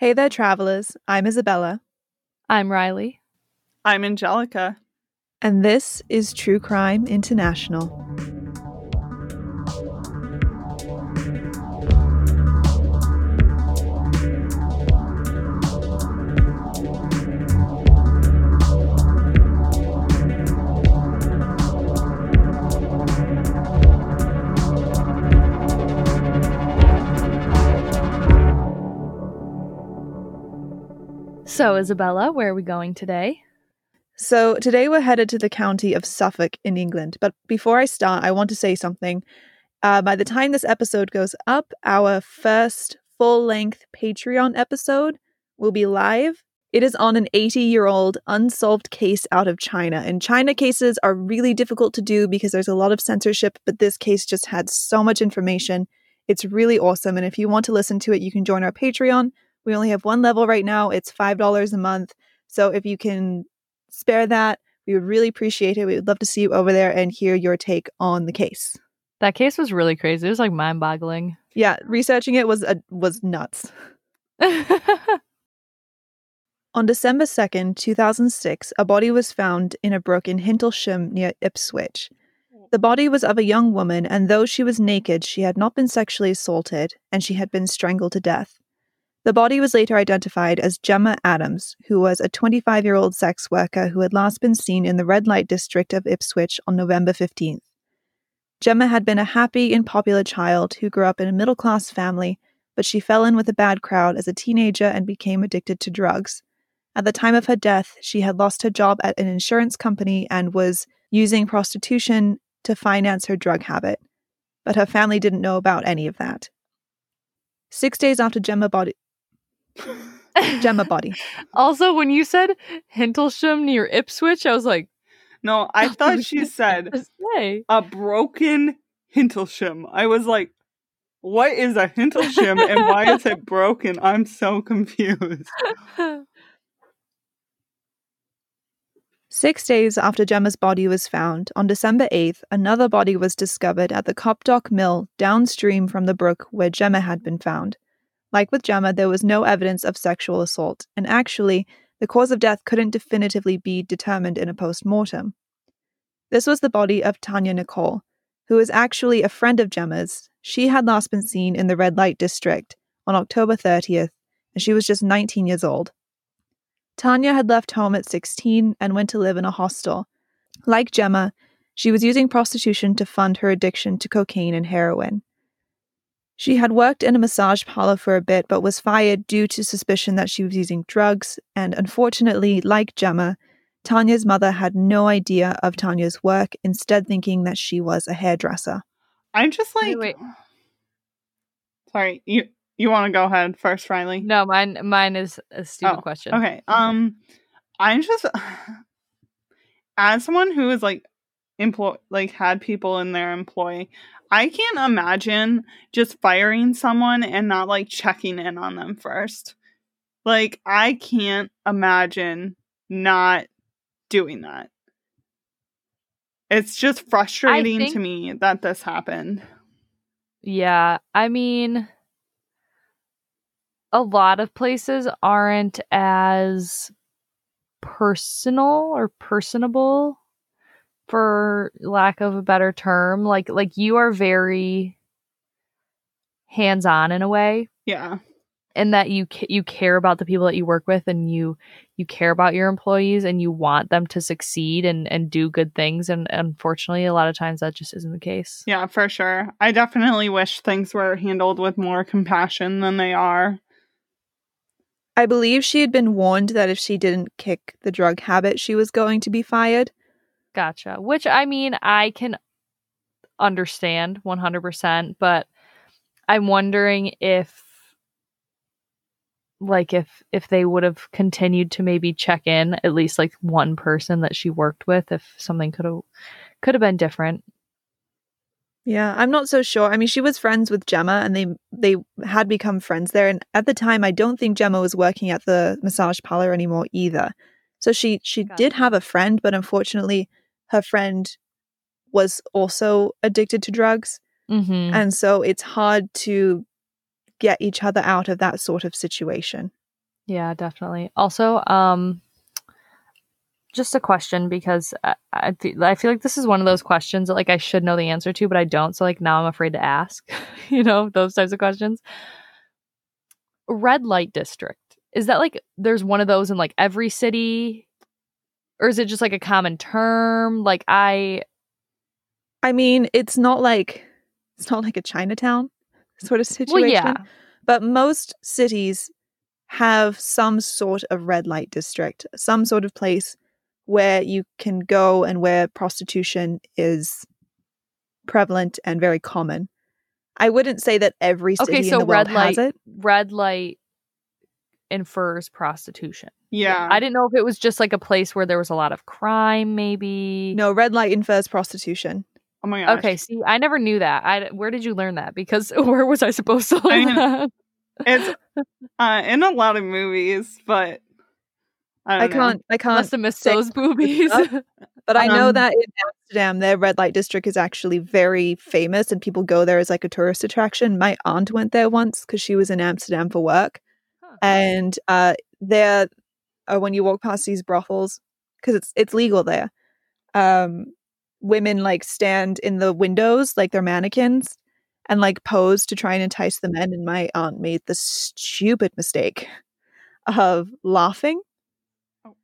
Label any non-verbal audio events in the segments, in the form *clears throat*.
Hey there, travelers. I'm Isabella, I'm Riley. I'm Angelica. and this is True Crime International. So, Isabella, where are we going today? So, today we're headed to the county of Suffolk in England. But before I start, I want to say something. Uh, by the time this episode goes up, our first full length Patreon episode will be live. It is on an 80 year old unsolved case out of China. And China cases are really difficult to do because there's a lot of censorship, but this case just had so much information. It's really awesome. And if you want to listen to it, you can join our Patreon. We only have one level right now, it's $5 a month. So if you can spare that, we would really appreciate it. We would love to see you over there and hear your take on the case. That case was really crazy. It was like mind boggling. Yeah, researching it was uh, was nuts. *laughs* On December 2nd, 2006, a body was found in a brook in Hintlesham near Ipswich. The body was of a young woman, and though she was naked, she had not been sexually assaulted and she had been strangled to death. The body was later identified as Gemma Adams, who was a 25 year old sex worker who had last been seen in the red light district of Ipswich on November 15th. Gemma had been a happy and popular child who grew up in a middle class family, but she fell in with a bad crowd as a teenager and became addicted to drugs. At the time of her death, she had lost her job at an insurance company and was using prostitution to finance her drug habit. But her family didn't know about any of that. Six days after Gemma body Gemma body. *laughs* also, when you said Hintlesham near Ipswich, I was like, No, I *laughs* thought she said *laughs* say." a broken Hintlesham. I was like, what is a Hintlesham and why is it broken? I'm so confused. Six days after Gemma's body was found, on December 8th, another body was discovered at the Copdock Mill downstream from the brook where Gemma had been found. Like with Gemma, there was no evidence of sexual assault, and actually, the cause of death couldn't definitively be determined in a post mortem. This was the body of Tania Nicol, who was actually a friend of Gemma's. She had last been seen in the red light district on October 30th, and she was just 19 years old. Tania had left home at 16 and went to live in a hostel. Like Gemma, she was using prostitution to fund her addiction to cocaine and heroin. She had worked in a massage parlor for a bit but was fired due to suspicion that she was using drugs, and unfortunately, like Gemma, Tania's mother had no idea of Tania's work, instead, thinking that she was a hairdresser. I'm just like, Wait, wait. sorry, you you want to go ahead first, Riley? No, mine mine is a stupid Oh, question. Okay. Um, I'm just *sighs* as someone who is like employ like had people in their employ. I can't imagine just firing someone and not like checking in on them first. Like I can't imagine not doing that. It's just frustrating to me that this happened. Yeah, I mean, a lot of places aren't as personal or personable for lack of a better term like like you are very hands-on in a way Yeah. and that you ca- you care about the people that you work with and you you care about your employees and you want them to succeed and and do good things and unfortunately a lot of times that just isn't the case Yeah, for sure. I definitely wish things were handled with more compassion than they are. I believe she had been warned that if she didn't kick the drug habit, she was going to be fired. Gotcha. Which I mean, I can understand 100%, but I'm wondering if like if if they would have continued to maybe check in at least like one person that she worked with if something could have could have been different. Yeah, I'm not so sure. I mean, she was friends with Gemma and they they had become friends there and at the time I don't think Gemma was working at the massage parlor anymore either. So she she did have a friend, but unfortunately her friend was also addicted to drugs. Mhm. And so it's hard to get each other out of that sort of situation. Yeah, definitely. Also, um, just a question because I, I, feel, I feel like this is one of those questions that like I should know the answer to, but I don't. So like now I'm afraid to ask. *laughs* you know those types of questions. Red light district is that like there's one of those in like every city, or is it just like a common term? Like I, I mean, it's not like it's not like a Chinatown sort of situation. well, yeah, But most cities have some sort of red light district, some sort of place where you can go and where prostitution is prevalent and very common. I wouldn't say that every city Okay, in so the world red light- has it. red light infers prostitution. Yeah. I didn't know if it was just like a place where there was a lot of crime, maybe. No, red light infers prostitution. oh my gosh. Okay, see, I never knew that. I where did you learn that? Because *laughs* where was I supposed to learn mean, that? It's uh, in a lot of movies, but I, I don't know. can't I can't Must have missed those *laughs* boobies. But I know Um, that in Amsterdam, their red light district is actually very famous and people go there as like a tourist attraction. My aunt went there once because she was in Amsterdam for work. And uh, there, uh, when you walk past these brothels, because it's it's legal there, um, women like stand in the windows like they're mannequins and like pose to try and entice the men. And my aunt made the stupid mistake of laughing Oh.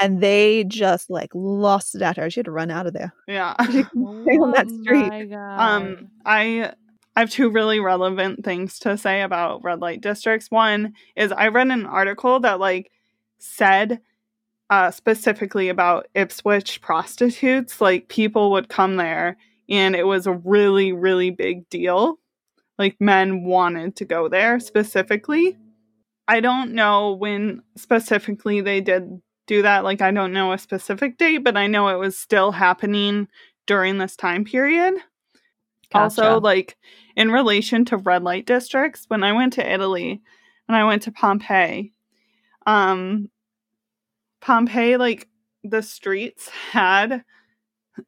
and they just like lost it at her. She had to run out of there. Yeah. *laughs* On that Oh street. Um, I I have two really relevant things to say about red light districts. One is I read an article that like said uh, specifically about Ipswich prostitutes. Like people would come there, and it was a really really big deal. Like men wanted to go there specifically. I don't know when specifically they did do that. Like I don't know a specific date, but I know it was still happening during this time period. Also, like in relation to red light districts, when I went to Italy and I went to Pompeii, um, Pompeii, like the streets had,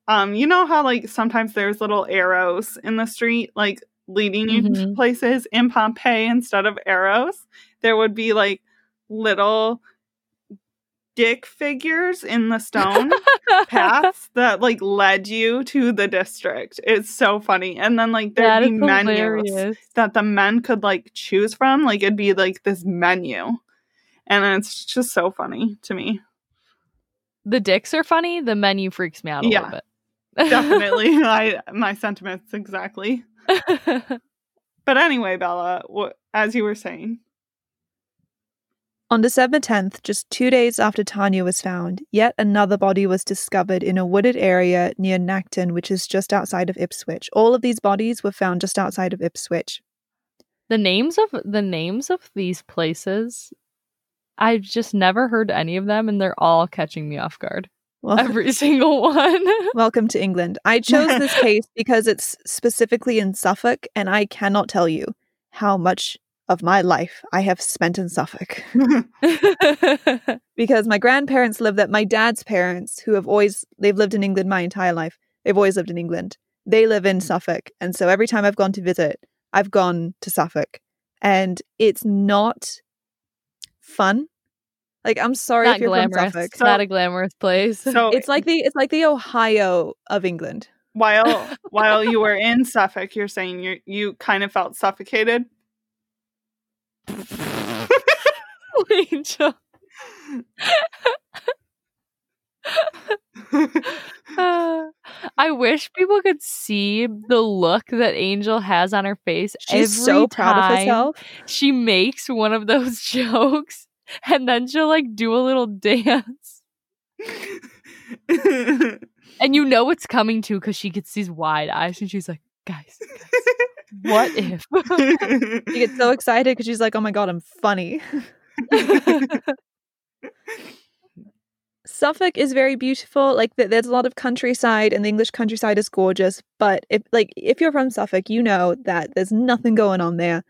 um, you know how like sometimes there's little arrows in the street, like leading you to Mhm. places. In Pompeii, instead of arrows, there would be like little dick figures in the stone *laughs* paths that like led you to the district. It's so funny. And then like there'd is be menus hilarious. that the men could like choose from. Like it'd be like this menu. And it's just so funny to me. The dicks are funny. The menu freaks me out a Yeah. little bit. Definitely. *laughs* I my sentiments exactly. *laughs* But anyway, Bella, what as you were saying. On December 10th, just two days after Tania was found, yet another body was discovered in a wooded area near Nacton, which is just outside of Ipswich. All of these bodies were found just outside of Ipswich. the names of the names of these places, I've just never heard any of them, and they're all catching me off guard. *laughs* Every single one. *laughs* welcome to England. I chose this *laughs* case because it's specifically in Suffolk, and I cannot tell you how much of my life I have spent in Suffolk. *laughs* because my grandparents live there. My dad's parents, who have always they've lived in England my entire life, they've always lived in England. They live in Suffolk, and so every time I've gone to visit, I've gone to Suffolk, and it's not fun. Like I'm sorry not if you're glamorous. from Suffolk. It's not a glamorous place. So *laughs* It's like the it's like the Ohio of England. while *laughs* while you were in Suffolk, you're saying you you kind of felt suffocated. Angel. *laughs* Uh, I wish people could see the look that Angel has on her face. She's every so proud of herself. She makes one of those *laughs* jokes, and then she'll like do a little dance, *laughs* and you know it's coming too because she gets these wide eyes, and she's like, "Guys, guys what if?" *laughs* She gets so excited because she's like, "Oh my god, I'm funny." *laughs* Suffolk is very beautiful. Like th- there's a lot of countryside, and the English countryside is gorgeous. But if like if you're from Suffolk, you know that there's nothing going on there.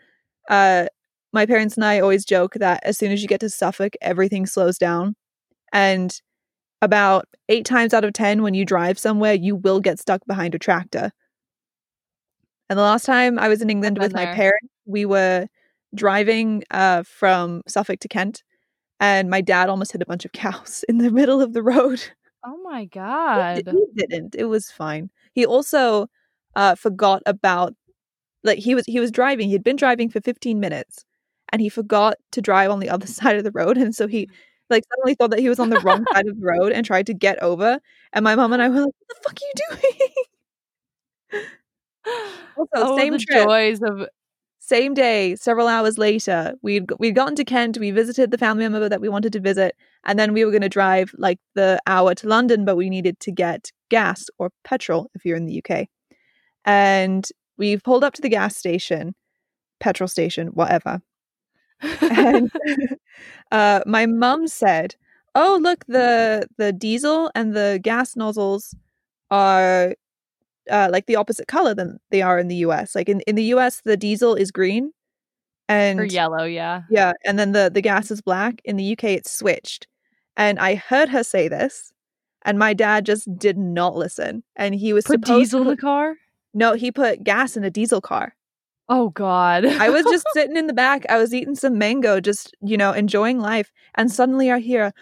Uh, my parents and I always joke that as soon as you get to Suffolk, everything slows down, and about eight times out of ten, when you drive somewhere, you will get stuck behind a tractor. And the last time I was in England with my parents, we were driving uh, from Suffolk to Kent, And my dad almost hit a bunch of *laughs* cows in the middle of the road. Oh my god. di- He didn't. It was fine. He also uh, forgot about like he was he was driving. He'd been driving for 15 minutes, and he forgot to drive on the other *laughs* side of the road. And so he like suddenly thought that he was on the wrong *laughs* side of the road and tried to get over. And my mom and I were like, "What the fuck are you doing?" Also, oh, same the trip. joys of Same day, several hours later, we'd we'd gotten to Kent. We visited the family member that we wanted to visit, and then we were going to drive like the hour to London, but we needed to get gas or petrol if you're in the UK. And we pulled up to the gas station, petrol station, whatever. And *laughs* *laughs* uh, my mum said, "Oh, look the the diesel and the gas nozzles are uh, like the opposite color than they are in the US. Like in, in the US, the diesel is green, and or yellow, yeah. yeah, and then the the gas is black. In the UK, it's switched. And I heard her say this, and my dad just did not listen. And he was Put diesel in the car? no, he put gas in a diesel car. Oh god. I was just *laughs* sitting in the back. I was eating some mango, just you know, enjoying life. And suddenly I hear,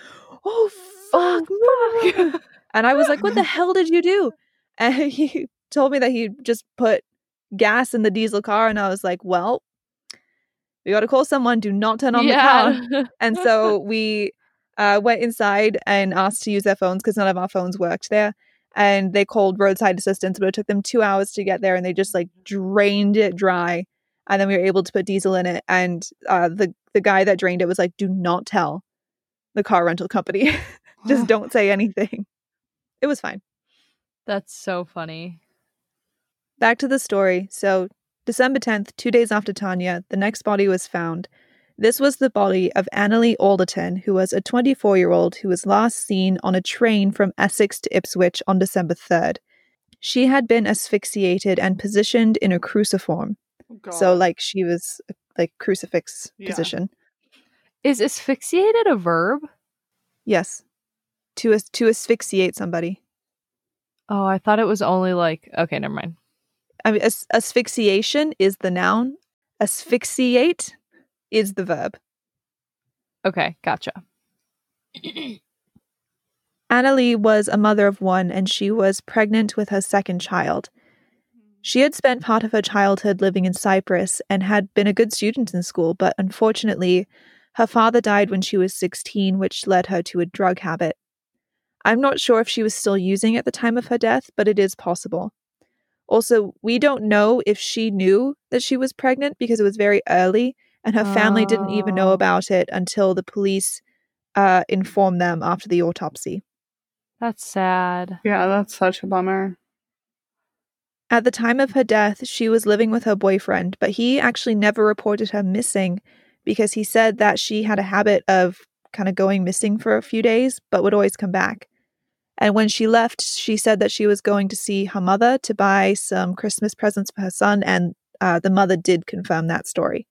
"Oh fuck!" Oh, Mom." and I was like, "What the *laughs* hell did you do?" And *laughs* he told me that he just put gas in the diesel car, and I was like, "Well, we got to call someone. Do not turn on the car." And *laughs* so we uh, went inside and asked to use their phones because none of our phones worked there. And they called roadside assistance, but it took them two hours to get there, and they just like drained it dry. And then we were able to put diesel in it. And uh, the the guy that drained it was like, "Do not tell the car rental company. *laughs* just *laughs* don't say anything." It was fine. That's so funny. Back to the story. So, December 10th, two days after Tania, the next body was found. This was the body of Anneli Alderton, who was a 24 year old who was last seen on a train from Essex to Ipswich on December 3rd. She had been asphyxiated and positioned in a cruciform. Oh, so, like, she was like crucifix Yeah. position. Is asphyxiated a verb? Yes. To, as- to asphyxiate somebody. Oh, I thought it was only like okay, never mind. I mean, as- asphyxiation is the noun, asphyxiate is the verb. Okay, gotcha. *clears throat* Anneli was a mother of one and she was pregnant with her second child. She had spent part of her childhood living in Cyprus and had been a good student in school, but unfortunately, her father died when she was 16, which led her to a drug habit. I'm not sure if she was still using at the time of her death, but it is possible. Also, we don't know if she knew that she was pregnant because it was very early, and her family didn't even know Oh. about it until the police uh, informed them after the autopsy. That's sad. Yeah, that's such a bummer. At the time of her death, she was living with her boyfriend, but he actually never reported her missing because he said that she had a habit of kind of going missing for a few days, but would always come back. And when she left, she said that she was going to see her mother to buy some Christmas presents for her son, and uh, the mother did confirm that story.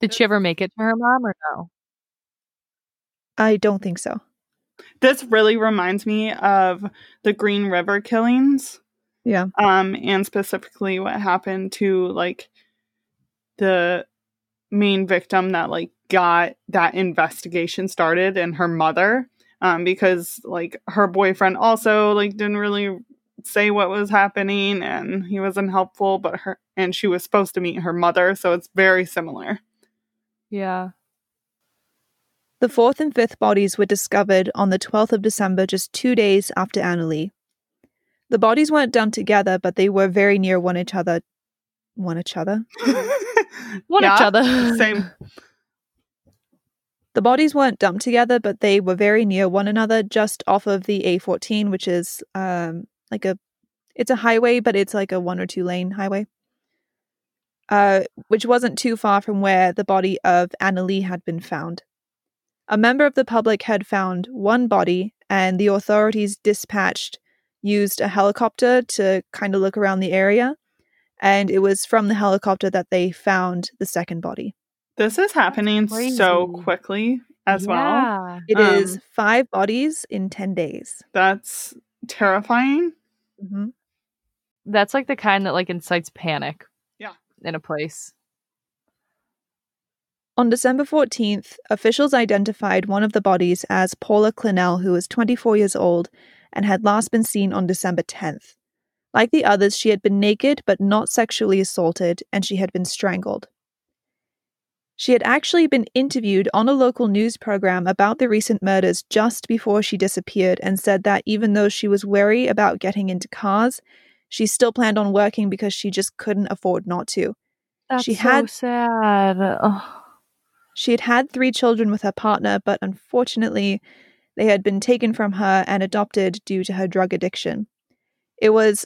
Did she ever make it to her mom or no? I don't think so. This really reminds me of the Green River killings. Yeah. Um, and specifically what happened to like the main victim that like got that investigation started and her mother. Um, because like her boyfriend also like didn't really say what was happening and he wasn't helpful, but her and she was supposed to meet her mother, so it's very similar. Yeah. The fourth and fifth bodies were discovered on the 12th of December, just two days after Anneli. The bodies weren't done together, but they were very near one each other. One each other? *laughs* One Yeah, each other. Same. *laughs* The bodies weren't dumped together, but they were very near one another, just off of the A14, which is um like a it's a highway, but it's like a one or two lane highway. Uh, which wasn't too far from where the body of Anneli had been found. A member of the public had found one body, and the authorities dispatched used a helicopter to kind of look around the area, and it was from the helicopter that they found the second body. This is happening so quickly as well. Yeah. It is Um, five bodies in 10 days. That's terrifying. hmm That's like the kind that like incites panic. Yeah. In a place. On December 14th, officials identified one of the bodies as Paula Clennell, who was 24 years old and had last been seen on December 10th. Like the others, she had been naked but not sexually assaulted, and she had been strangled. She had actually been interviewed on a local news program about the recent murders just before she disappeared and said that even though she was wary about getting into cars, she still planned on working because she just couldn't afford not to. That's She so had- sad. Ugh. She had had three children with her partner, but unfortunately, they had been taken from her and adopted due to her drug addiction. It was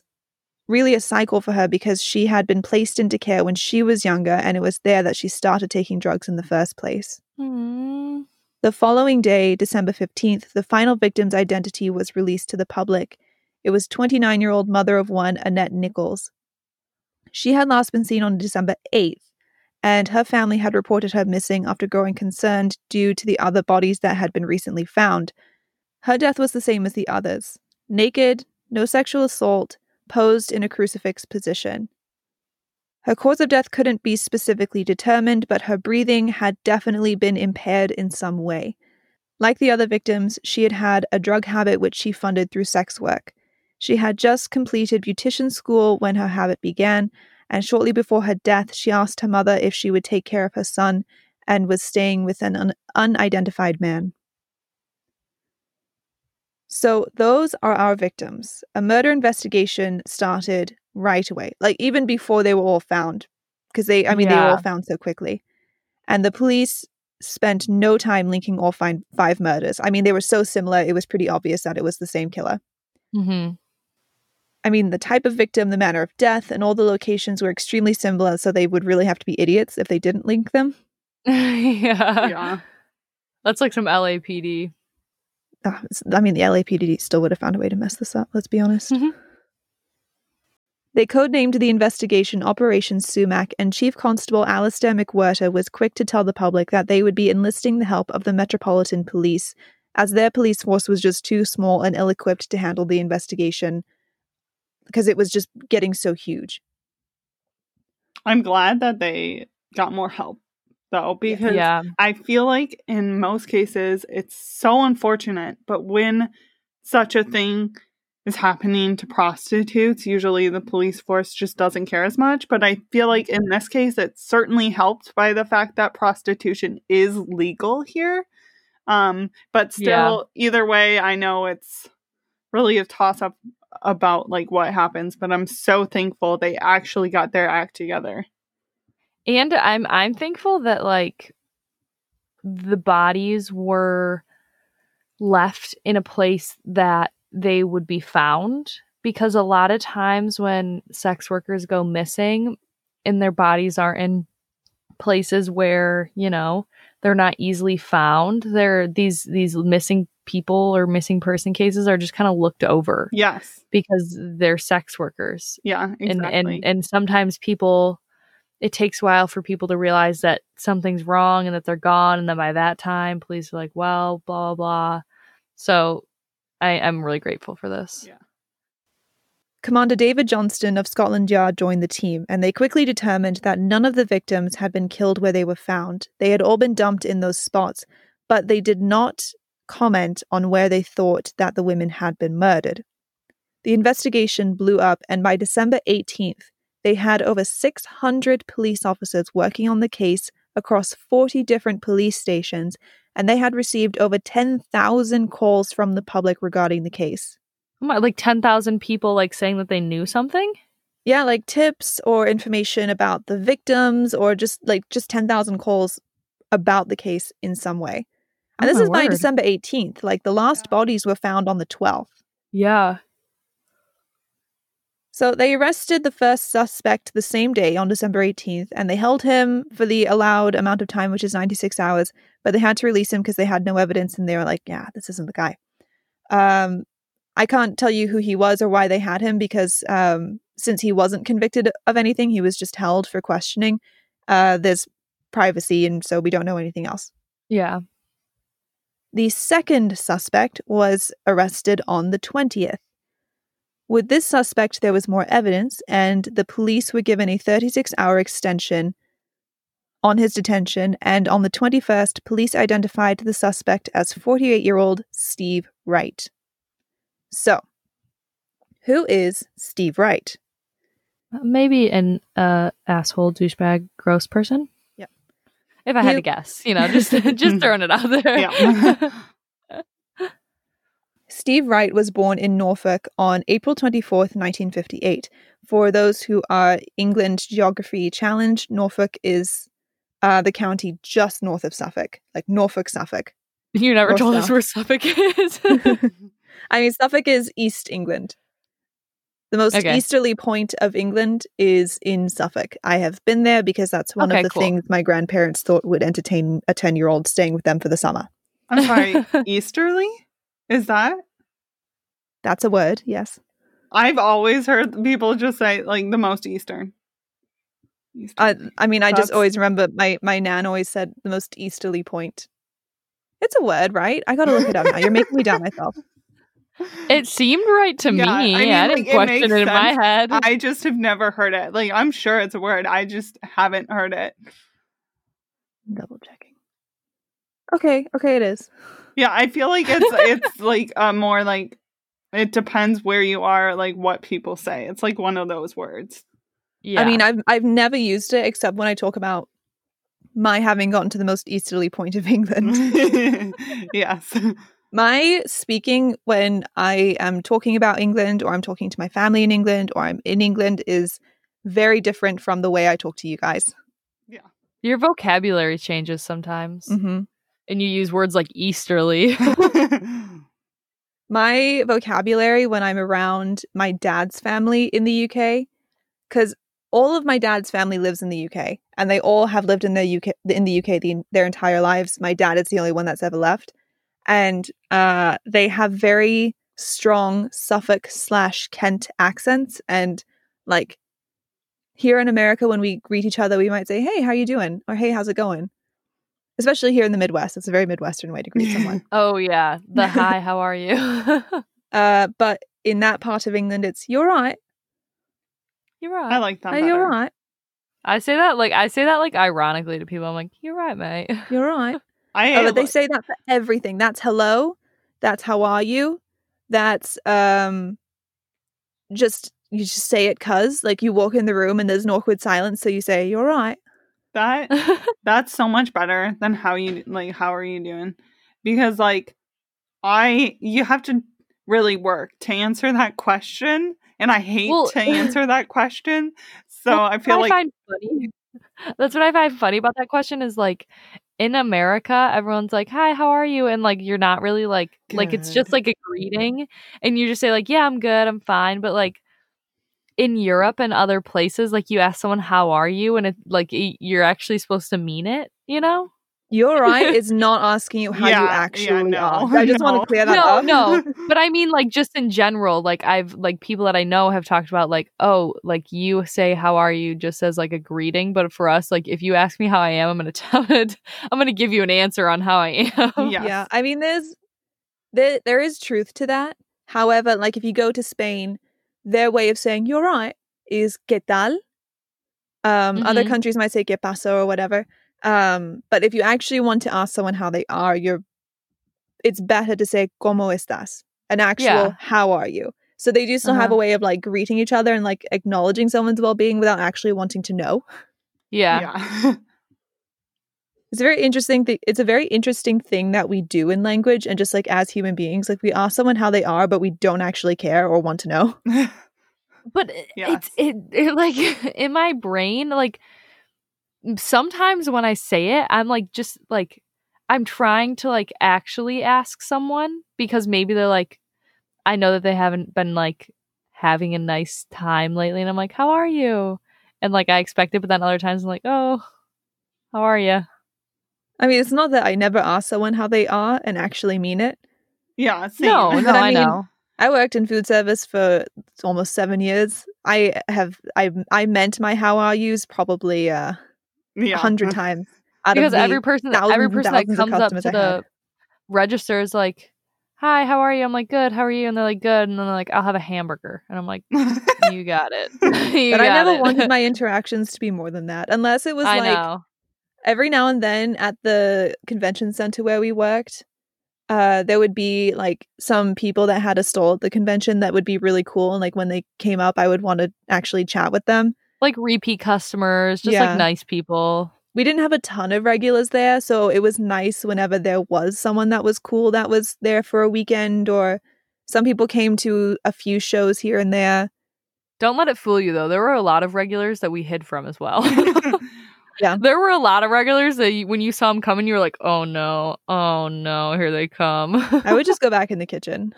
really a cycle for her because she had been placed into care when she was younger, and it was there that she started taking drugs in the first place. Mm. The following day, December 15th, the final victim's identity was released to the public. It was 29 year old mother of one, Annette Nicholls. She had last been seen on December 8th, and her family had reported her missing after growing concerned due to the other bodies that had been recently found. Her death was the same as the others naked, no sexual assault, posed in a crucifix position. Her cause of death couldn't be specifically determined, but her breathing had definitely been impaired in some way. Like the other victims, she had had a drug habit which she funded through sex work. She had just completed beautician school when her habit began, and shortly before her death, she asked her mother if she would take care of her son and was staying with an un- unidentified man. So, those are our victims. A murder investigation started right away, like even before they were all found, because they, I mean, they were all found so quickly. And the police spent no time linking all five, five murders. I mean, they were so similar, it was pretty obvious that it was the same killer. hmm I mean, the type of victim, the manner of death, and all the locations were extremely similar, so they would really have to be idiots if they didn't link them. *laughs* yeah. yeah. That's like some LAPD. Ah, I mean, the LAPD still would have found a way to mess this up, let's be honest. Mhm. They codenamed the investigation Operation Sumac, and Chief Constable Alastair McWhirter was quick to tell the public that they would be enlisting the help of the Metropolitan Police, as their police force was just too small and ill equipped to handle the investigation because it was just getting so huge. I'm glad that they got more help though, because Yeah. I feel like in most cases it's so unfortunate, but when such a thing is happening to prostitutes, usually the police force just doesn't care as much. But I feel like in this case, it's certainly helped by the fact that prostitution is legal here. Um, but still, either way, I know it's really a toss up about like what happens, but I'm so thankful they actually got their act together. And I'm I'm thankful that like the bodies were left in a place that they would be found because a lot of times when sex workers go missing and their bodies aren't in places where, you know, they're not easily found, they're these these missing people or missing person cases are just kind of looked over Yes. because they're sex workers Yeah, exactly. and and and sometimes people it takes a while for people to realize that something's wrong and that they're gone and then by that time police are like well blah blah blah so i i'm really grateful for this Yeah. Commander David Johnston of Scotland Yard joined the team, and they quickly determined that none of the victims had been killed where they were found. They had all been dumped in those spots, but they did not comment on where they thought that the women had been murdered. The investigation blew up, and by December 18th, they had over 600 police officers working on the case across 40 different police stations, and they had received over 10,000 calls from the public regarding the case. Oh like 10,000 people like saying that they knew something Yeah, like tips or information about the victims or just like just 10,000 calls about the case in some way. And Oh this is by. December 18th. Like the last bodies were found on the 12th. yeah So they arrested the first suspect the same day on December 18th and they held him for the allowed amount of time, which is 96 hours, but they had to release him because they had no evidence and they were like, yeah, this isn't the guy. Um, I can't tell you who he was or why they had him because um, since he wasn't convicted of anything, he was just held for questioning. Uh, there's privacy, and so we don't know anything else. yeah The second suspect was arrested on the 20th. With this suspect, there was more evidence, and the police were given a 36 hour extension on his detention, and on the 21st, police identified the suspect as 48 year old Steve Wright. So, who is Steve Wright? Maybe an uh, asshole, douchebag, gross person. Yep. If I had to guess, you know, just *laughs* just *laughs* throwing it out there. Yeah. *laughs* Steve Wright was born in Norfolk on April 24th, 1958. For those who are England geography challenged, Norfolk is uh, the county just north of Suffolk, like Norfolk, Suffolk. *laughs* you never Or told us where Suffolk is. *laughs* *laughs* I mean, Suffolk is East England. The most Okay. easterly point of England is in Suffolk. I have been there because that's one Okay, of the cool. things my grandparents thought would entertain a 10 year old staying with them for the summer. I'm sorry. Easterly? Is that? That's a word, yes. I've always heard people just say like the most eastern. I, I mean, I just always remember my, my nan always said the most easterly point. It's a word, right? I gotta look it up now. You're making me doubt myself. it seemed right to Yeah, me. I I, mean, didn't like, question makes it in my head. I just have never heard it. Like I'm sure it's a word. I just haven't heard it. Double checking. Okay, okay, it is. Yeah, I feel like it's *laughs* it's like uh, more like it depends where you are, like what people say. It's like one of those words. yeah. I mean, I've I've never used it except when I talk about my having gotten to the most easterly point of England. *laughs* yes. my speaking when I am talking about England or I'm talking to my family in England or I'm in England is very different from the way I talk to you guys. Yeah. Your vocabulary changes sometimes, hmm and you use words like easterly. *laughs* *laughs* My vocabulary when I'm around my dad's family in the UK, because all of my dad's family lives in the UK and they all have lived in the UK in the UK the, their entire lives. My dad is the only one that's ever left, and uh, they have very strong Suffolk slash Kent accents. And like here in America, when we greet each other, we might say, "Hey, how you doing?" or "Hey, how's it going?" Especially here in the Midwest, it's a very Midwestern way to greet someone. *laughs* oh yeah, the hi, how are you? *laughs* Uh, but in that part of England, it's "You're right." you're right. I like that. Are you're right? I say that like I say that like ironically to people. I'm like, you're right, mate. You're right. *laughs* I Oh, but they say that for everything. That's hello. That's how are you. That's um, just you just say it cuz like you walk in the room and there's an awkward silence, so you say you're right. That *laughs* that's so much better than how you like how are you doing because like i you have to really work to answer that question and i hate Well- to *laughs* answer that question so i feel like funny. *laughs* That's what I find funny about that question is like in America, everyone's like, "Hi, how are you?" and like you're not really like like it's just like a greeting, and you just say like, "Yeah, I'm good, I'm fine," but like in Europe and other places, like you ask someone, "How are you?" and it like y- you're actually supposed to mean it, you know? You're right *laughs* is not asking you how Yeah, you yeah, actually no, are. *laughs* I just want to clear that No, up. no. *laughs* But I mean, like, just in general, like, I've, like, people that I know have talked about, like, oh, like, you say, how are you, just as, like, a greeting. But for us, like, if you ask me how I am, I'm going to tell it, I'm going to give you an answer on how I am. Yes. Yeah, I mean, there's there there is truth to that. However, like if you go to Spain, their way of saying "you're right" is "qué tal." Um, Other Mhm. countries might say "qué pasó" or whatever. Um, but if you actually want to ask someone how they are, you're it's better to say "cómo estás," an actual Yeah. "how are you." So they do still have a Uh-huh. way of like greeting each other and like acknowledging someone's well-being without actually wanting to know. Yeah. yeah *laughs* It's a very interesting thing. It's a very interesting thing that we do in language and just like as human beings, like we ask someone how they are, but we don't actually care or want to know. *laughs* But Yes. it's, it, it, like, *laughs* in my brain, like, sometimes when I say it, I'm like, just like, I'm trying to like actually ask someone because maybe they're like, I know that they haven't been like having a nice time lately, and I'm like, how are you? And like I expect it, but then other times I'm like, oh, how are you? I mean, it's not that I never ask someone how they are and actually mean it. yeah same. No, *laughs* no, But I I, mean, know. I worked in food service for almost seven years. I have I I meant my how are yous probably uh, a yeah hundred times. Out Because of every person, thousands every person that comes up to I had. the register is like, hi, how are you? I'm like, good. How are you? And they're like, good. And then they're like, I'll have a hamburger. And I'm like, *laughs* you got it. *laughs* You but I never it. wanted my interactions to be more than that, unless it was I like know. Every now and then at the convention center where we worked, uh, there would be like some people that had a stall at the convention that would be really cool. And like when they came up, I would want to actually chat with them. Like repeat customers, just Yeah. like nice people. We didn't have a ton of regulars there, so it was nice whenever there was someone that was cool that was there for a weekend, or some people came to a few shows here and there. Don't let it fool you though. There were a lot of regulars that we hid from as well. *laughs* *laughs* Yeah. There were a lot of regulars that you, when you saw them coming, you were like, "Oh no, oh no, here they come." I would just *laughs* go back in the kitchen.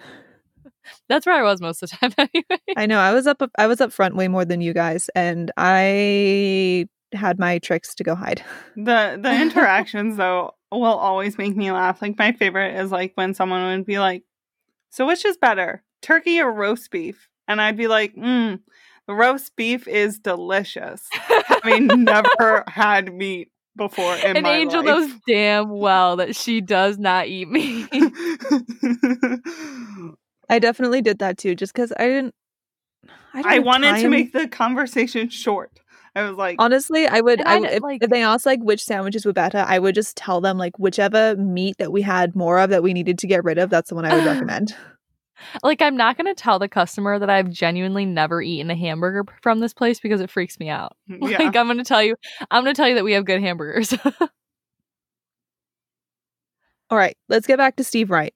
That's where I was most of the time *laughs* anyway. I know I was up I was up front way more than you guys, and I had my tricks to go hide. *laughs* The the interactions though will always make me laugh. Like my favorite is like when someone would be like, "So which is better, turkey or roast beef?" And I'd be like, "Hmm, the roast beef is delicious." Having *laughs* never had meat before in and my Angel life. knows damn well that she does not eat meat. *laughs* I definitely did that too, just because I didn't. I, didn't I have wanted to make the conversation short. I was like, Honestly, I would. I, I, I w- d- if, like- if they asked like which sandwiches were better, I would just tell them like whichever meat that we had more of that we needed to get rid of. That's the one I would *laughs* recommend. Like, I'm not going to tell the customer that I've genuinely never eaten a hamburger from this place because it freaks me out. Mm, *laughs* yeah. Like, I'm going to tell you, I'm going to tell you that we have good hamburgers. *laughs* All right, let's get back to Steve Wright.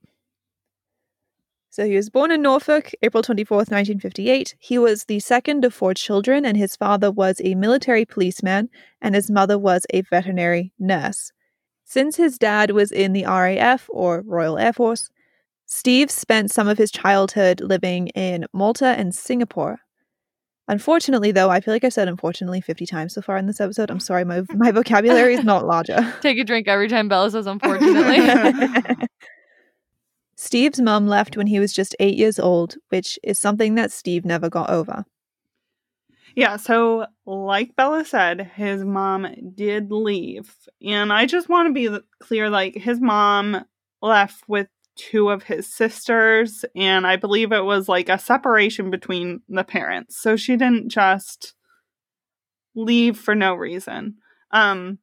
So he was born in Norfolk, April 24th, 1958. He was the second of four children, and his father was a military policeman, and his mother was a veterinary nurse. Since his dad was in the RAF, or Royal Air Force, Steve spent some of his childhood living in Malta and Singapore. Unfortunately, though, I feel like I've said unfortunately 50 times so far in this episode. I'm sorry, my, *laughs* my vocabulary is not larger. Take a drink every time Bella says, unfortunately. *laughs* Steve's mum left when he was just eight years old, which is something that Steve never got over. Yeah, so like Bella said, his mom did leave. And I just want to be clear like his mom left with two of his sisters and I believe it was like a separation between the parents. So she didn't just leave for no reason. Um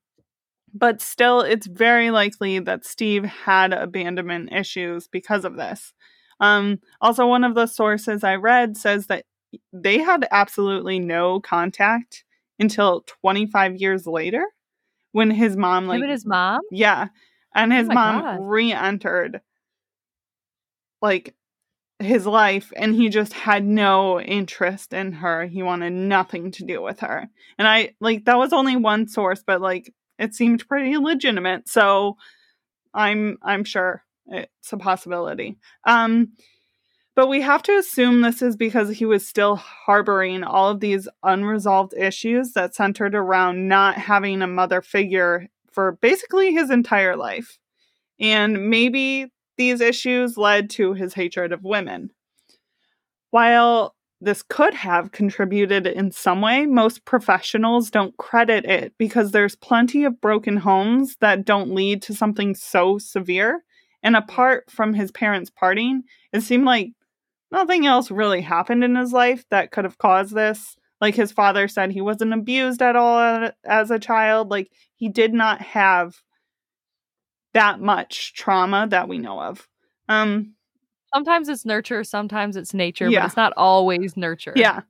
but still it's very likely that Steve had abandonment issues because of this. Um also one of the sources I read says that they had absolutely no contact until 25 years later when his mom like his mom? yeah and his my mom God. re-entered like his life and he just had no interest in her. He wanted nothing to do with her. And i like that was only one source but like it seemed pretty legitimate so i'm i'm sure it's a possibility. Um but we have to assume this is because he was still harboring all of these unresolved issues that centered around not having a mother figure for basically his entire life. And maybe these issues led to his hatred of women. While this could have contributed in some way, most professionals don't credit it because there's plenty of broken homes that don't lead to something so severe. And apart from his parents parting, it seemed like nothing else really happened in his life that could have caused this. Like his father said, he wasn't abused at all as a child. Like he did not have that much trauma that we know of. Um, Sometimes it's nurture, sometimes it's nature, Yeah. but it's not always nurture. yeah.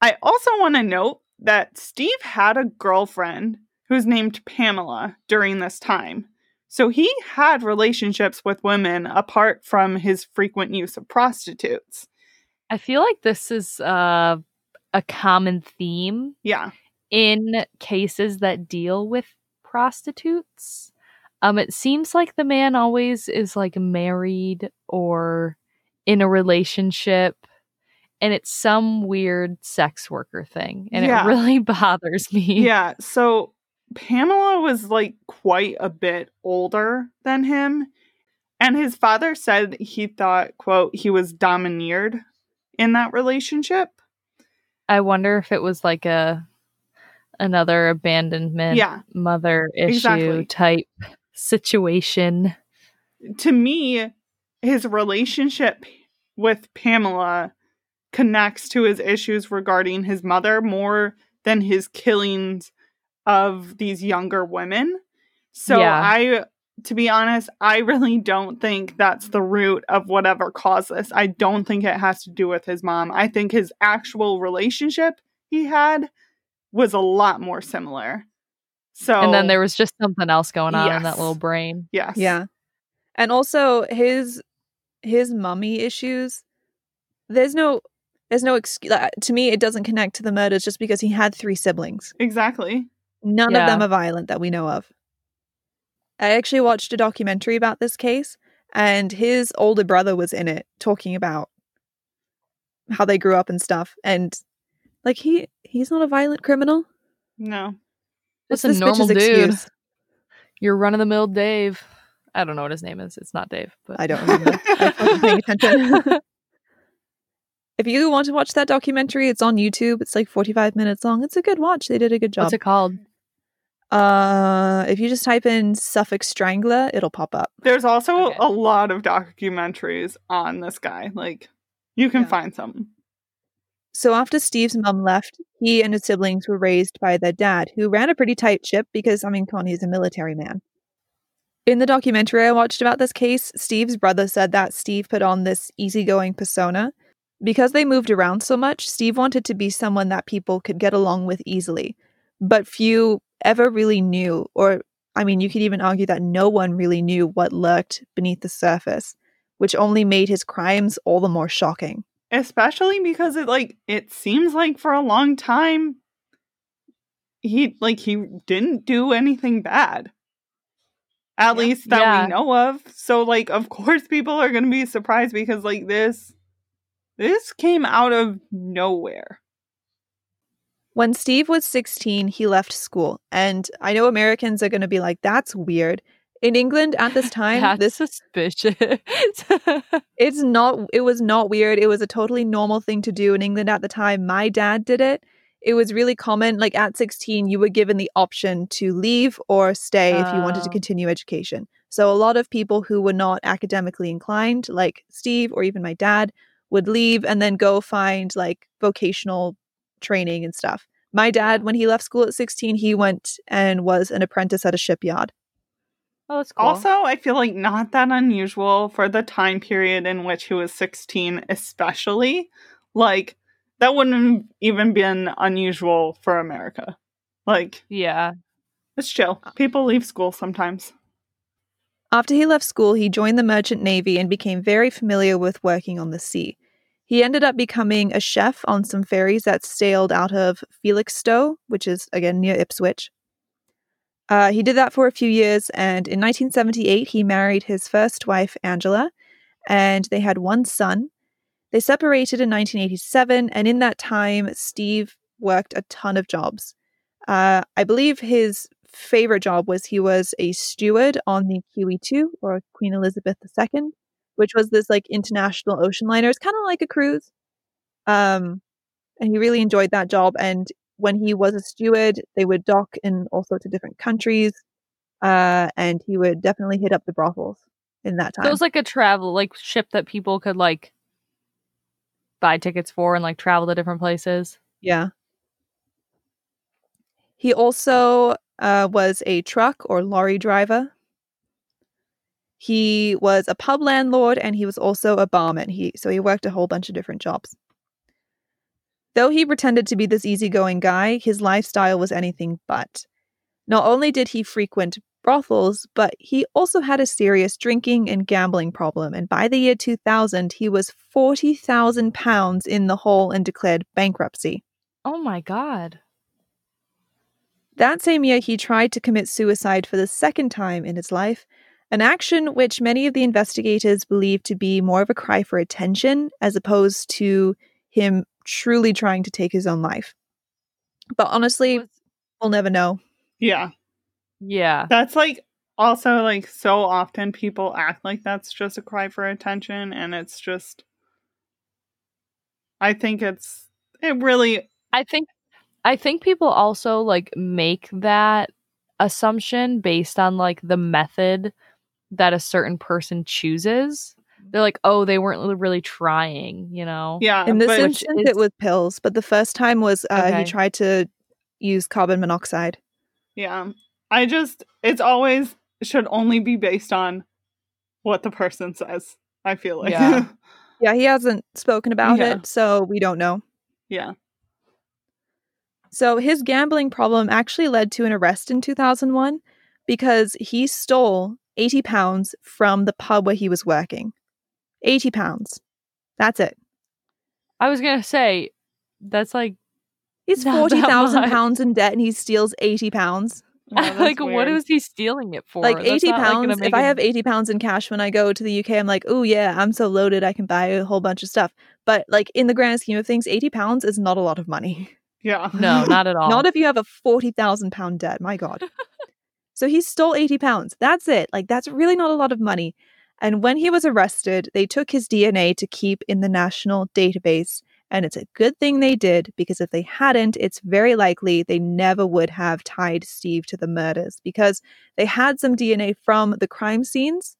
I also want to note that Steve had a girlfriend who's named Pamela during this time. So he had relationships with women apart from his frequent use of prostitutes. I feel like this is uh, a common theme Yeah. in cases that deal with prostitutes. Um, it seems like the man always is like married or in a relationship, and it's some weird sex worker thing, and Yeah. it really *laughs* bothers me. Yeah. So Pamela was like quite a bit older than him. And his father said he thought, quote, he was domineered in that relationship. I wonder if it was like a another abandonment Yeah. mother issue Exactly. type situation. To me, his relationship with Pamela connects to his issues regarding his mother more than his killings of these younger women. So Yeah. I to be honest, I really don't think that's the root of whatever caused this. I don't think it has to do with his mom. I think his actual relationship he had was a lot more similar. So And then there was just something else going on in that little brain. yes. Yeah. And also his his mummy issues. There's no there's no excuse to me it doesn't connect to the murders just because he had three siblings. Exactly. None Yeah. of them are violent that we know of. I actually watched a documentary about this case and his older brother was in it talking about how they grew up and stuff and like he he's not a violent criminal. No. It's Just a normal dude. excuse. You're run of the mill Dave. I don't know what his name is. It's not Dave, but I don't remember. I wasn't paying attention. *laughs* if you want to watch that documentary, it's on YouTube. It's like 45 minutes long. It's a good watch. They did a good job. What's it called? uh, if you just type in Suffolk Strangler, it'll pop up. There's also Okay. a lot of documentaries on this guy. Like you can Yeah. find some. So after Steve's mum left, he and his siblings were raised by their dad, who ran a pretty tight ship because, I mean, Connie's a military man. In the documentary I watched about this case, Steve's brother said that Steve put on this easygoing persona. Because they moved around so much, Steve wanted to be someone that people could get along with easily. But few ever really knew, or I mean, you could even argue that no one really knew what lurked beneath the surface, which only made his crimes all the more shocking. Especially because it like it seems like for a long time he like he didn't do anything bad. At Yeah. least that Yeah. we know of. So like of course people are gonna be surprised because like this this came out of nowhere. When Steve was 16, he left school. And I know Americans are going to be like, that's weird. In England at this time, That's this suspicious. *laughs* it's not it was not weird. It was a totally normal thing to do in England at the time. My dad did it. It was really common like at 16 you were given the option to leave or stay if you wanted to Oh. continue education. So a lot of people who were not academically inclined like Steve or even my dad would leave and then go find like vocational training and stuff. My dad when he left school at 16 he went and was an apprentice at a shipyard. Oh, that's cool. Also, I feel like not that unusual for the time period in which he was 16, especially. Like, that wouldn't have even been unusual for America. Like, yeah. it's chill. Uh, People leave school sometimes. After he left school, he joined the merchant navy and became very familiar with working on the sea. He ended up becoming a chef on some ferries that sailed out of Felixstowe, which is again near Ipswich. Uh, he did that for a few years, and in 1978, he married his first wife, Angela, and they had one son. They separated in 1987, and in that time, Steve worked a ton of jobs. Uh, I believe his favorite job was he was a steward on the QE2 or Queen Elizabeth II, which was this like international ocean liner. It's kind of like a cruise. Um, and he really enjoyed that job. And when he was a steward, they would dock in all sorts of different countries. Uh, and he would definitely hit up the brothels in that time. So it was like a travel like ship that people could like buy tickets for and like travel to different places. Yeah. He also uh, was a truck or lorry driver. He was a pub landlord and he was also a barman. He so he worked a whole bunch of different jobs. Though he pretended to be this easygoing guy, his lifestyle was anything but. Not only did he frequent brothels, but he also had a serious drinking and gambling problem. And by the year 2000, he was 40,000 pounds in the hole and declared bankruptcy. Oh my god. That same year, he tried to commit suicide for the second time in his life, an action which many of the investigators believed to be more of a cry for attention as opposed to him truly trying to take his own life. But honestly, we'll never know. Yeah. Yeah. That's like also like so often people act like that's just a cry for attention and it's just I think it's it really I think I think people also like make that assumption based on like the method that a certain person chooses. They're like, "Oh, they weren't really trying," you know. yeah In this instance, is- it was pills, but the first time was uh, Okay. he tried to use carbon monoxide. yeah I just it's always should only be based on what the person says. I feel like. Yeah. *laughs* Yeah, he hasn't spoken about Yeah. it, so we don't know. yeah. So his gambling problem actually led to an arrest in 2001 because he stole 80 pounds from the pub where he was working. 80 pounds. That's it. I was gonna say that's like He's Not that 40,000 pounds in debt and he steals 80 pounds. *laughs* Yeah, that's like what weird. is he stealing it for? like That's 80 not, like, pounds. make if I have 80 pounds in cash when I go to the UK, I'm like, oh, yeah, I'm so loaded. I can buy a whole bunch of stuff. But like in the grand scheme of things, 80 pounds is not a lot of money. Yeah. *laughs* no, not at all. Not if you have a 40,000 pound debt. My God. *laughs* so he stole 80 pounds. That's it. Like, that's really not a lot of money. And when he was arrested, they took his DNA to keep in the national database. And it's a good thing they did because if they hadn't, it's very likely they never would have tied Steve to the murders because they had some DNA from the crime scenes.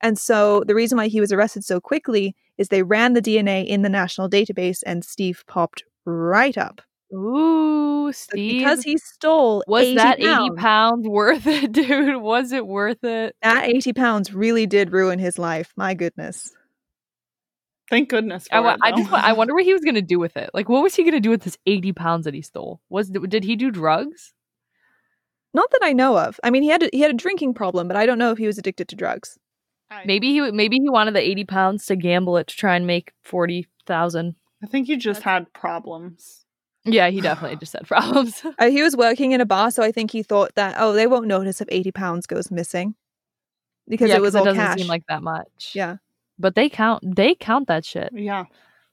And so the reason why he was arrested so quickly is they ran the DNA in the national database and Steve popped right up. Ooh, Steve. Because he stole was 80 that 80 pounds, pounds worth it, *laughs* dude? Was it worth it? That 80 pounds really did ruin his life. My goodness. Thank goodness. For I, it, I just I *laughs* wonder what he was gonna do with it. Like, what was he gonna do with this 80 pounds that he stole? Was did he do drugs? Not that I know of. I mean, he had a, he had a drinking problem, but I don't know if he was addicted to drugs. I- Maybe he maybe he wanted the 80 pounds to gamble it to try and make 40,000. I think he just had problems. Yeah, he definitely just had problems. *laughs* Uh, he was working in a bar, so I think he thought that oh, they won't notice if 80 pounds goes missing because yeah, it was all it doesn't cash. seem like that much. yeah, But they count they count that shit. Yeah.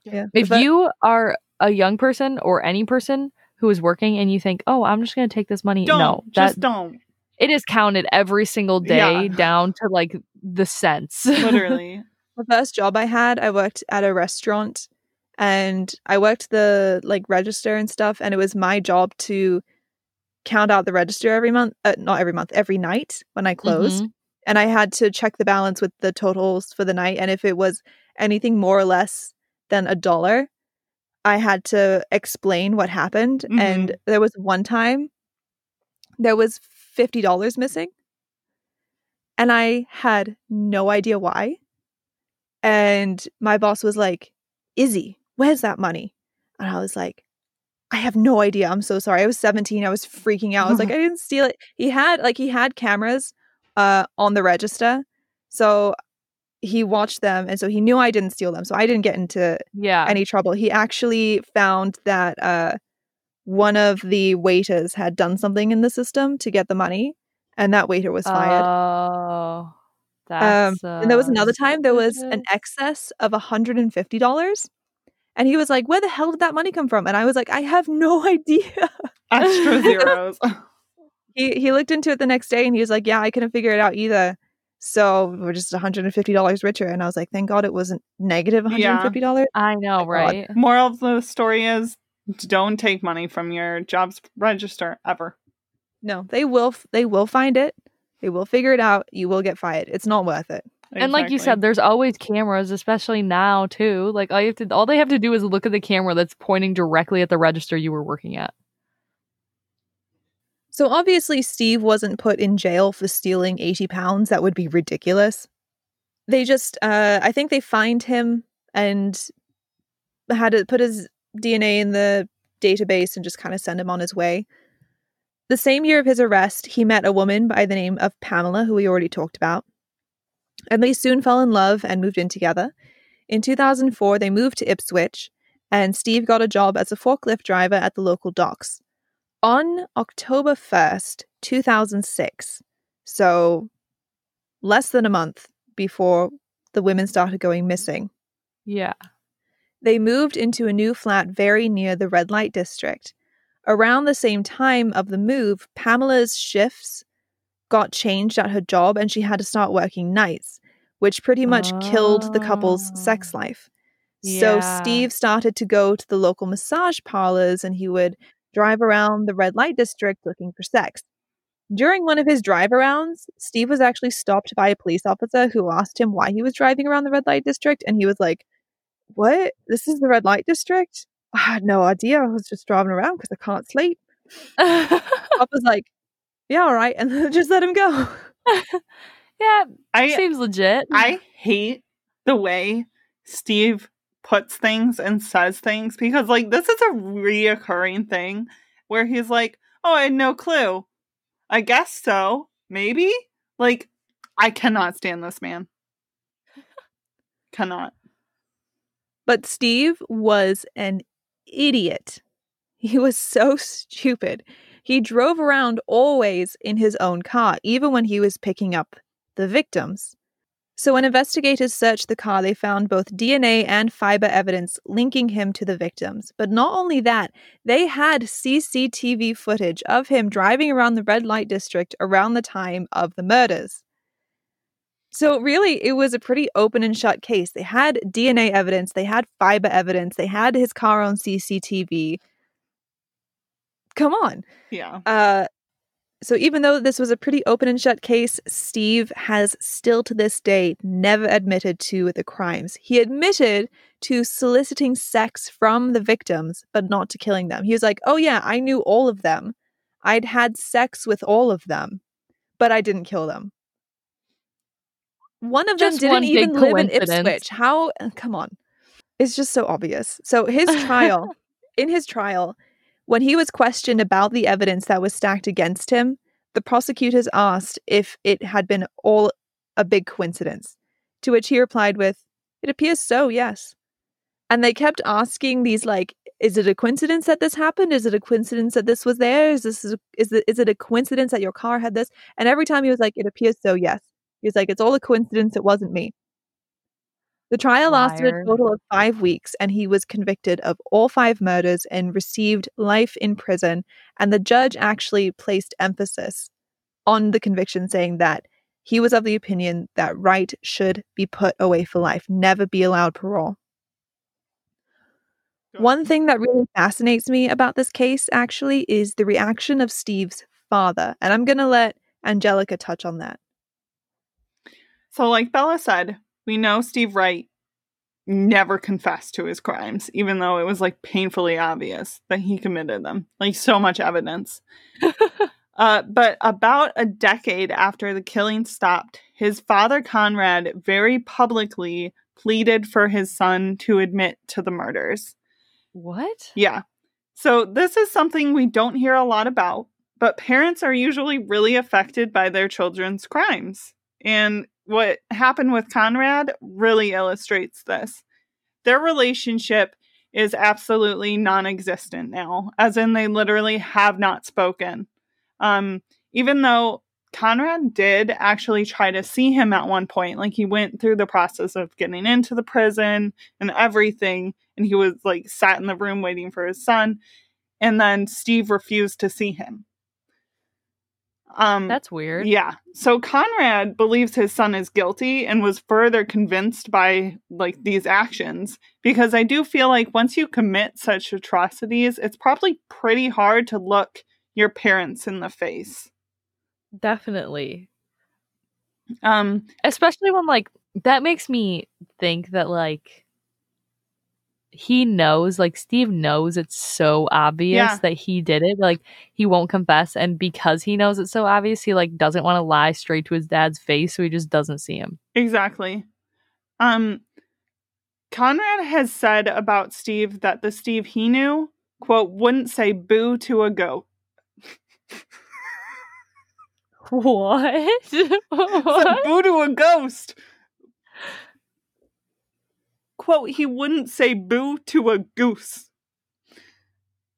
yeah. If But- you are a young person or any person who is working and you think, "Oh, I'm just going to take this money." Don't. no, that just don't. it is counted every single day Yeah. down to like the cents. *laughs* Literally. *laughs* the first job I had, I worked at a restaurant and I worked the like register and stuff and it was my job to count out the register every month, uh, not every month, every night when I closed. Mhm. And I had to check the balance with the totals for the night and if it was anything more or less than a dollar, I had to explain what happened and there was one time there was $50 missing and I had no idea why. And my boss was like, Izzy, where's that money? And I was like, I have no idea. I'm so sorry. I was 17. I was freaking out. I was like, *laughs* I didn't steal it. He had like he had cameras uh on the register. So he watched them and so he knew I didn't steal them. So I didn't get into Yeah. any trouble. He actually found that uh one of the waiters had done something in the system to get the money and that waiter was fired. Oh. Um, and there was another uh, time there was an excess of $150. And he was like, Where the hell did that money come from? And I was like, I have no *laughs* idea. Extra *laughs* zeros. *laughs* he he looked into it the next day and he was like, Yeah, I couldn't figure it out either. So we're just $150 richer. And I was like, Thank God it wasn't negative $150. I know, God. right? Moral of the story is don't take money from your jobs register ever. No, they will f- they will find it. They will figure it out. You will get fired. It's not worth it. And like you said, there's always cameras, especially now too. Like all you have to all they have to do is look at the camera that's pointing directly at the register you were working at. So obviously, Steve wasn't put in jail for stealing 80 pounds. That would be ridiculous. They just, uh, I think they fined him and had to put his DNA in the database and just kind of send him on his way. The same year of his arrest, he met a woman by the name of Pamela, who we already talked about. And they soon fell in love and moved in together. In 2004, they moved to Ipswich, and Steve got a job as a forklift driver at the local docks on October 1st, 2006, so less than a month before the women started going missing, Yeah. they moved into a new flat very near the red light district. Around the same time of the move, Pamela's shifts got changed at her job and she had to start working nights, which pretty much killed the couple's sex Oh. life. So Steve started to go to the local massage parlors and he would drive around the red light district looking for sex. During one of his drive arounds, Steve was actually stopped by a police officer who asked him why he was driving around the red light district. And he was like, What? This is the red light district? I had no idea. I was just driving around because I can't sleep. *laughs* I was like, Yeah, all right. And just let him go. *laughs* yeah, I seems legit. I hate the way Steve puts things and says things because like this is a reoccurring thing where he's like, "Oh, I had no clue. I guess so. Maybe." Like I cannot stand this man. *laughs* cannot. But Steve was an idiot. He was so stupid. He drove around always in his own car, even when he was picking up the victims. So, when investigators searched the car, they found both DNA and fiber evidence linking him to the victims. But not only that, they had CCTV footage of him driving around the red light district around the time of the murders. So, really, it was a pretty open and shut case. They had DNA evidence, they had fiber evidence, they had his car on CCTV. Come on. Yeah. Uh, so even though this was a pretty open and shut case, Steve has still to this day never admitted to the crimes. He admitted to soliciting sex from the victims, but not to killing them. He was like, "Oh yeah, I knew all of them. I'd had sex with all of them, but I didn't kill them." One of Just them didn't even live in. Ipswich. How? uh, Come on. It's just so obvious. So his trial, *laughs* in his trial, when he was questioned about the evidence that was stacked against him, the prosecutors asked if it had been all a big coincidence, to which he replied with, It appears so, yes. And they kept asking these, like, is it a coincidence that this happened? Is it a coincidence that this was there? Is this is it, is it a coincidence that your car had this? And every time he was like, it appears so, yes. He was like, it's all a coincidence. It wasn't me. The trial lasted a total of five weeks, and he was convicted of all five murders and received life in prison. And the judge actually placed emphasis on the conviction, saying that he was of the opinion that Wright should be put away for life, never be allowed parole. One thing that really fascinates me about this case actually is the reaction of Steve's father. And I'm going to let Angelica touch on that. So, like Bella said, we know Steve Wright never confessed to his crimes, even though it was like painfully obvious that he committed them. Like, so much evidence. *laughs* uh, but about a decade after the killing stopped, his father Conrad very publicly pleaded for his son to admit to the murders. what? Yeah. So this is something we don't hear a lot about, but parents are usually really affected by their children's crimes. And what happened with Conrad really illustrates this. Their relationship is absolutely non existent now, as in they literally have not spoken. Um, even though Conrad did actually try to see him at one point, like he went through the process of getting into the prison and everything, and he was like sat in the room waiting for his son, and then Steve refused to see him. Um, That's weird. yeah. So Conrad believes his son is guilty and was further convinced by like these actions because I do feel like once you commit such atrocities, it's probably pretty hard to look your parents in the face. Definitely. Um Especially when like that makes me think that like he knows, like Steve knows it's so obvious Yeah. that he did it. Like he won't confess, and because he knows it's so obvious, he like doesn't want to lie straight to his dad's face, so he just doesn't see him. exactly. Um Conrad has said about Steve that the Steve he knew, quote, wouldn't say boo to a goat. *laughs* What? *laughs* What? boo to a ghost. *laughs* Quote, he wouldn't say boo to a goose.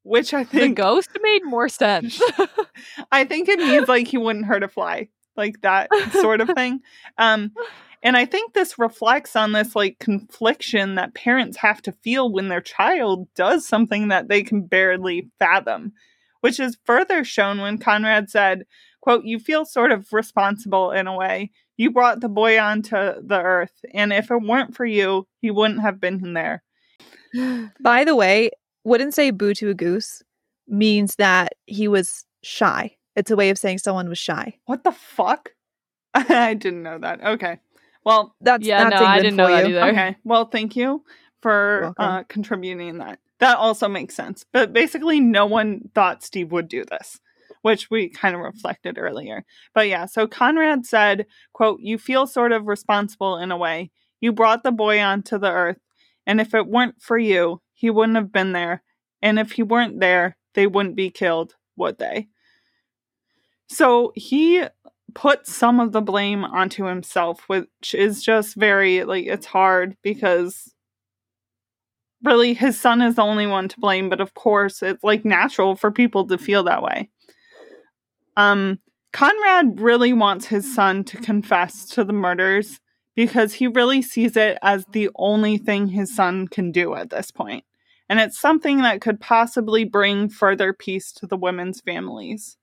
Which I think. The ghost made more sense. *laughs* I think it means like he wouldn't hurt a fly, like that sort of thing. Um, and I think this reflects on this like confliction that parents have to feel when their child does something that they can barely fathom, which is further shown when Conrad said, quote, you feel sort of responsible in a way. You brought the boy onto the earth, and if it weren't for you, he wouldn't have been there. *gasps* By the way, wouldn't say boo to a goose means that he was shy. It's a way of saying someone was shy. What the fuck? *laughs* I didn't know that. Okay. Well, That's yeah, that's no, I didn't for know that either. Okay. Well, thank you for uh, contributing that. That also makes sense. But basically, no one thought Steve would do this, which we kind of reflected earlier. But yeah, so Conrad said, quote, You feel sort of responsible in a way. You brought the boy onto the earth, and if it weren't for you, he wouldn't have been there. And if he weren't there, they wouldn't be killed, would they? So he put some of the blame onto himself, which is just very, like, it's hard because really his son is the only one to blame, but of course it's like natural for people to feel that way. Um, Conrad really wants his son to confess to the murders because he really sees it as the only thing his son can do at this point. And it's something that could possibly bring further peace to the women's families.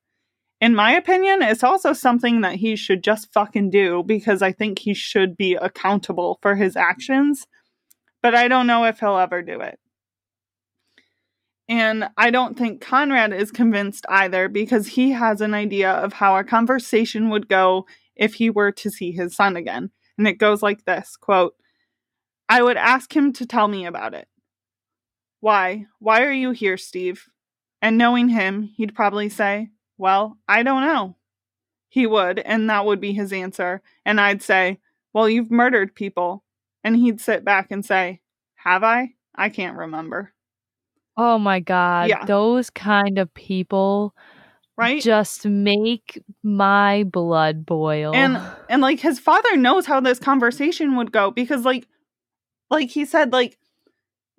In my opinion, it's also something that he should just fucking do because I think he should be accountable for his actions. But I don't know if he'll ever do it. And I don't think Conrad is convinced either because he has an idea of how a conversation would go if he were to see his son again. And it goes like this quote, I would ask him to tell me about it. Why? Why are you here, Steve? And knowing him, he'd probably say, Well, I don't know. He would, and that would be his answer. And I'd say, Well, you've murdered people. And he'd sit back and say, Have I? I can't remember. Oh my god. Yeah. Those kind of people Right? just make my blood boil. and and like his father knows how this conversation would go because like like he said like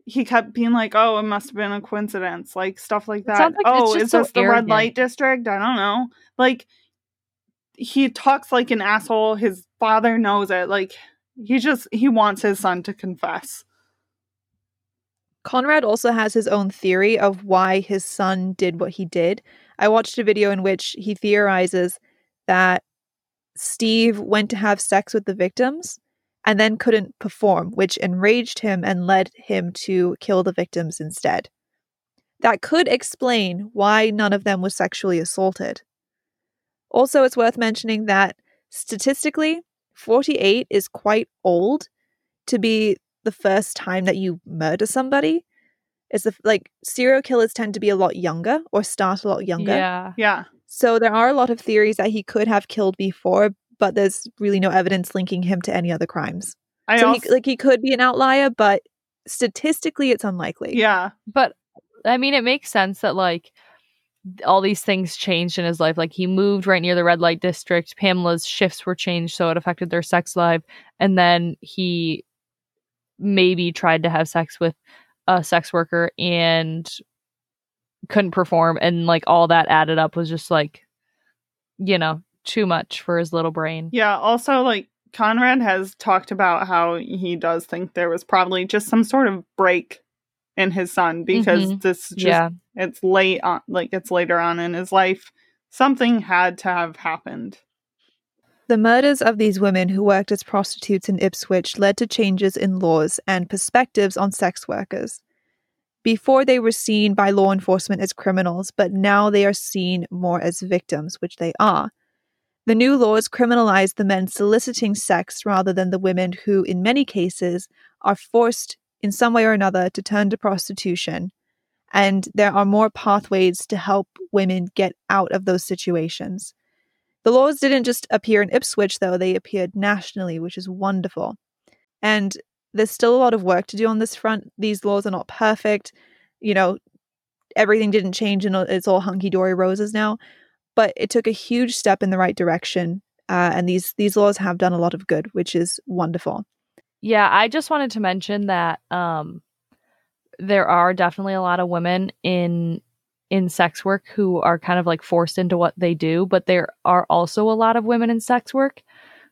he kept being like oh it must have been a coincidence like stuff like that like it's oh just is so this the red light district i don't know like he talks like an asshole his father knows it like he just he wants his son to confess Conrad also has his own theory of why his son did what he did. I watched a video in which he theorizes that Steve went to have sex with the victims and then couldn't perform, which enraged him and led him to kill the victims instead. That could explain why none of them was sexually assaulted. Also, it's worth mentioning that statistically, 48 is quite old to be the first time that you murder somebody. Is the like serial killers tend to be a lot younger or start a lot younger. yeah. yeah So there are a lot of theories that he could have killed before, but there's really no evidence linking him to any other crimes. i so also he, like he could be an outlier, but statistically it's unlikely. yeah But I mean, it makes sense that like all these things changed in his life. Like he moved right near the red light district. Pamela's shifts were changed, so it affected their sex life. And then he maybe tried to have sex with a sex worker and couldn't perform. And like all that added up was just like, you know, too much for his little brain. Yeah, also like Conrad has talked about how he does think there was probably just some sort of break in his son because Mhm. this just yeah. it's late on like it's later on in his life. Something had to have happened. The murders of these women who worked as prostitutes in Ipswich led to changes in laws and perspectives on sex workers. Before they were seen by law enforcement as criminals, but now they are seen more as victims, which they are. The new laws criminalize the men soliciting sex rather than the women who, in many cases, are forced in some way or another to turn to prostitution. And there are more pathways to help women get out of those situations. The laws didn't just appear in Ipswich, though, they appeared nationally, which is wonderful. And there's still a lot of work to do on this front. These laws are not perfect. You know, everything didn't change and it's all hunky dory roses now. But it took a huge step in the right direction. Uh, and these, these laws have done a lot of good, which is wonderful. Yeah, I just wanted to mention that um there are definitely a lot of women in in sex work who are kind of like forced into what they do, but there are also a lot of women in sex work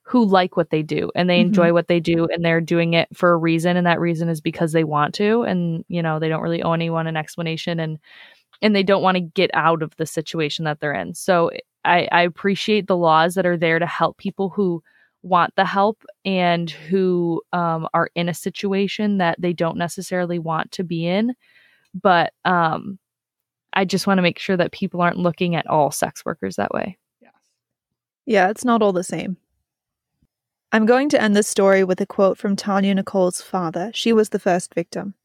who like what they do and they Mhm. enjoy what they do and they're doing it for a reason and that reason is because they want to and you know, they don't really owe anyone an explanation and and they don't want to get out of the situation that they're in. So I, I appreciate the laws that are there to help people who want the help and who um, are in a situation that they don't necessarily want to be in. But um, I just want to make sure that people aren't looking at all sex workers that way. Yes. Yeah, it's not all the same. I'm going to end this story with a quote from Tania Nicol's father. She was the first victim.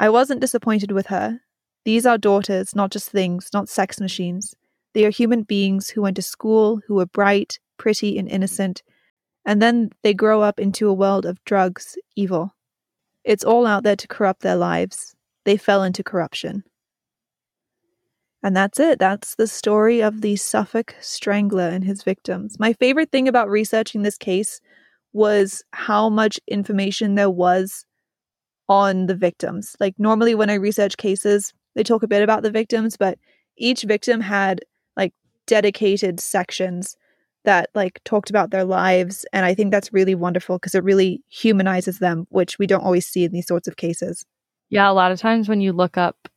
I wasn't disappointed with her. These are daughters, not just things, not sex machines. They are human beings who went to school, who were bright, pretty, and innocent, and then they grow up into a world of drugs, evil. It's all out there to corrupt their lives. They fell into corruption. And that's it. That's the story of the Suffolk Strangler and his victims. My favorite thing about researching this case was how much information there was on the victims. Like, normally, when I research cases, they talk a bit about the victims, but each victim had like dedicated sections that like talked about their lives and i think that's really wonderful because it really humanizes them which we don't always see in these sorts of cases yeah a lot of times when you look up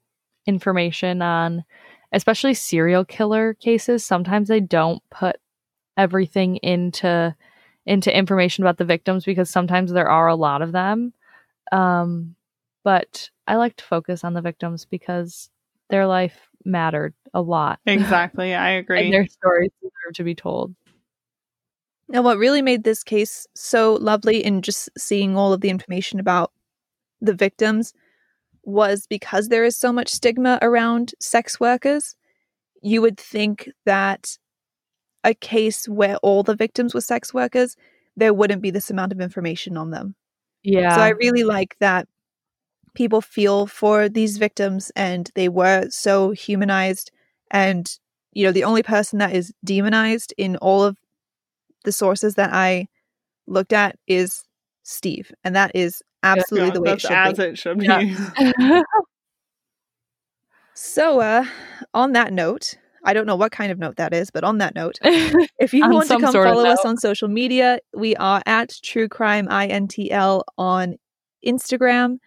information on especially serial killer cases sometimes they don't put everything into into information about the victims because sometimes there are a lot of them um but i like to focus on the victims because their life mattered a lot *laughs* Exactly. I agree. and their stories deserve to be told Now, what really made this case so lovely in just seeing all of the information about the victims was because there is so much stigma around sex workers. You would think that a case where all the victims were sex workers, there wouldn't be this amount of information on them. yeah So I really like that people feel for these victims and they were so humanized and you know the only person that is demonized in all of the sources that I looked at is Steve and that is absolutely Yeah, the way it should as be. it should Yeah. be. *laughs* So uh on that note, I don't know what kind of note that is, but on that note, *laughs* if you want to come follow us on social media, we are at True Crime INTL on Instagram.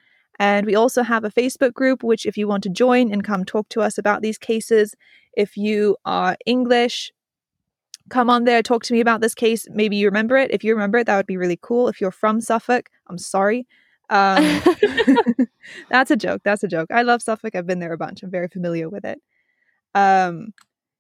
And we also have a Facebook group, which, if you want to join and come talk to us about these cases, if you are English, come on there, talk to me about this case. Maybe you remember it. If you remember it, that would be really cool. If you're from Suffolk, I'm sorry. Um, *laughs* *laughs* that's a joke. That's a joke. I love Suffolk. I've been there a bunch. I'm very familiar with it. Um,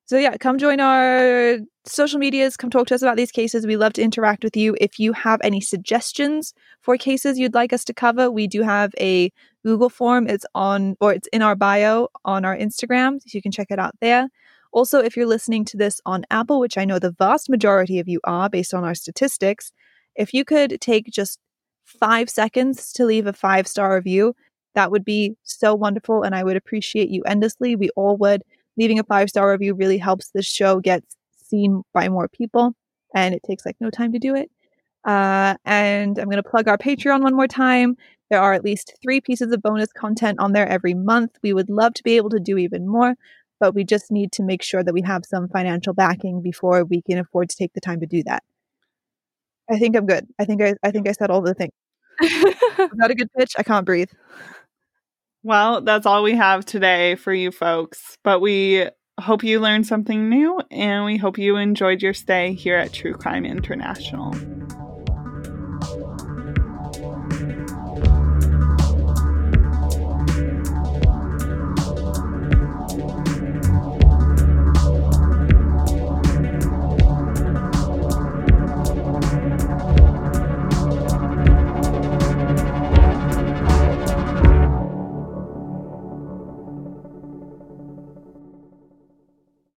so yeah, come join our social medias. Come talk to us about these cases. We love to interact with you. If you have any suggestions for cases you'd like us to cover, we do have a Google form. It's on or it's in our bio on our Instagram, so you can check it out there. Also, if you're listening to this on Apple, which I know the vast majority of you are based on our statistics, if you could take just five seconds to leave a five star review, that would be so wonderful. And I would appreciate you endlessly. We all would. Leaving a five star review really helps this show get seen by more people. And it takes like no time to do it. Uh, and I'm going to plug our Patreon one more time. There are at least three pieces of bonus content on there every month. We would love to be able to do even more, but we just need to make sure that we have some financial backing before we can afford to take the time to do that. I think I'm good. I think I, I think I said all the things. *laughs* not a good pitch? I can't breathe. Well, that's all we have today for you folks. But we hope you learned something new and we hope you enjoyed your stay here at True Crime International.